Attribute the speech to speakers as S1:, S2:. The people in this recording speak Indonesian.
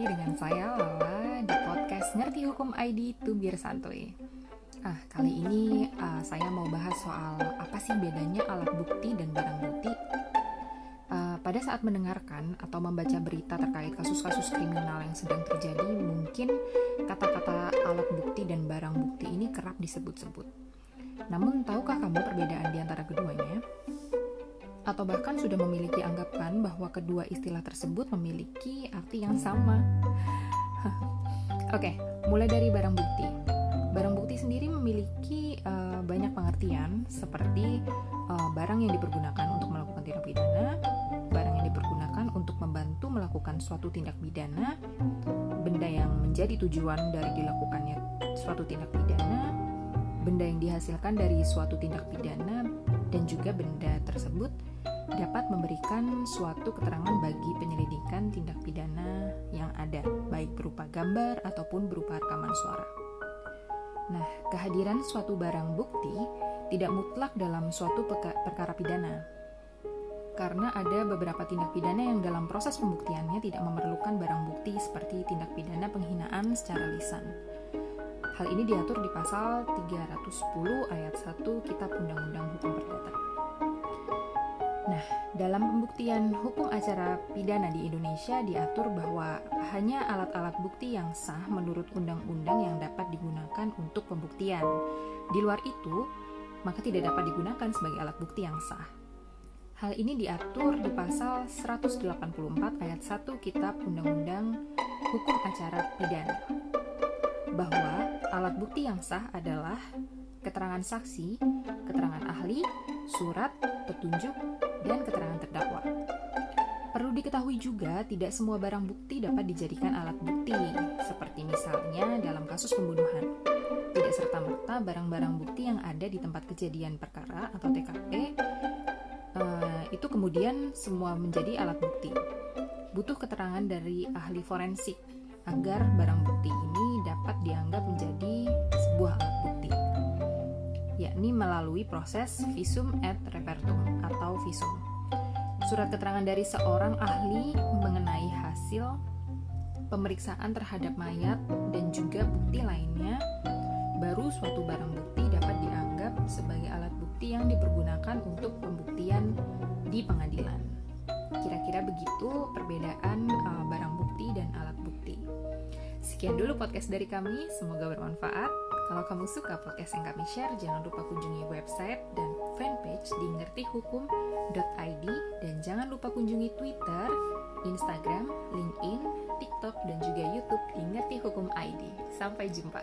S1: dengan saya Lala di podcast Ngerti Hukum ID Tubir Santuy. Ah, kali ini uh, saya mau bahas soal apa sih bedanya alat bukti dan barang bukti. Uh, pada saat mendengarkan atau membaca berita terkait kasus-kasus kriminal yang sedang terjadi, mungkin kata-kata alat bukti dan barang bukti ini kerap disebut-sebut. Namun, tahukah kamu perbedaan di antara keduanya? Atau bahkan sudah memiliki anggapan bahwa kedua istilah tersebut memiliki arti yang sama. Oke, okay, mulai dari barang bukti. Barang bukti sendiri memiliki uh, banyak pengertian seperti uh, barang yang dipergunakan untuk melakukan tindak pidana, barang yang dipergunakan untuk membantu melakukan suatu tindak pidana, benda yang menjadi tujuan dari dilakukannya suatu tindak pidana, benda yang dihasilkan dari suatu tindak pidana, dan juga benda tersebut dapat memberikan suatu keterangan bagi penyelidikan tindak pidana yang ada, baik berupa gambar ataupun berupa rekaman suara. Nah, kehadiran suatu barang bukti tidak mutlak dalam suatu perkara pidana, karena ada beberapa tindak pidana yang dalam proses pembuktiannya tidak memerlukan barang bukti seperti tindak pidana penghinaan secara lisan. Hal ini diatur di pasal 310 ayat 1 Kitab Undang-Undang Hukum Perdata. Nah, dalam pembuktian hukum acara pidana di Indonesia diatur bahwa hanya alat-alat bukti yang sah menurut undang-undang yang dapat digunakan untuk pembuktian. Di luar itu, maka tidak dapat digunakan sebagai alat bukti yang sah. Hal ini diatur di pasal 184 ayat 1 Kitab Undang-Undang Hukum Acara Pidana bahwa alat bukti yang sah adalah keterangan saksi, keterangan ahli, surat, petunjuk, dan keterangan terdakwa. Perlu diketahui juga, tidak semua barang bukti dapat dijadikan alat bukti, seperti misalnya dalam kasus pembunuhan. Tidak serta-merta barang-barang bukti yang ada di tempat kejadian perkara atau TKP uh, eh, itu kemudian semua menjadi alat bukti. Butuh keterangan dari ahli forensik agar barang bukti ini dapat dianggap menjadi sebuah alat bukti yakni melalui proses visum et repertum atau visum. Surat keterangan dari seorang ahli mengenai hasil pemeriksaan terhadap mayat dan juga bukti lainnya, baru suatu barang bukti dapat dianggap sebagai alat bukti yang dipergunakan untuk pembuktian di pengadilan. Kira-kira begitu perbedaan uh, barang bukti dan alat bukti. Sekian dulu podcast dari kami, semoga bermanfaat. Kalau kamu suka podcast yang kami share, jangan lupa kunjungi website dan fanpage di ngertihukum.id dan jangan lupa kunjungi Twitter, Instagram, LinkedIn, TikTok, dan juga YouTube di Ngerti Hukum ID. Sampai jumpa.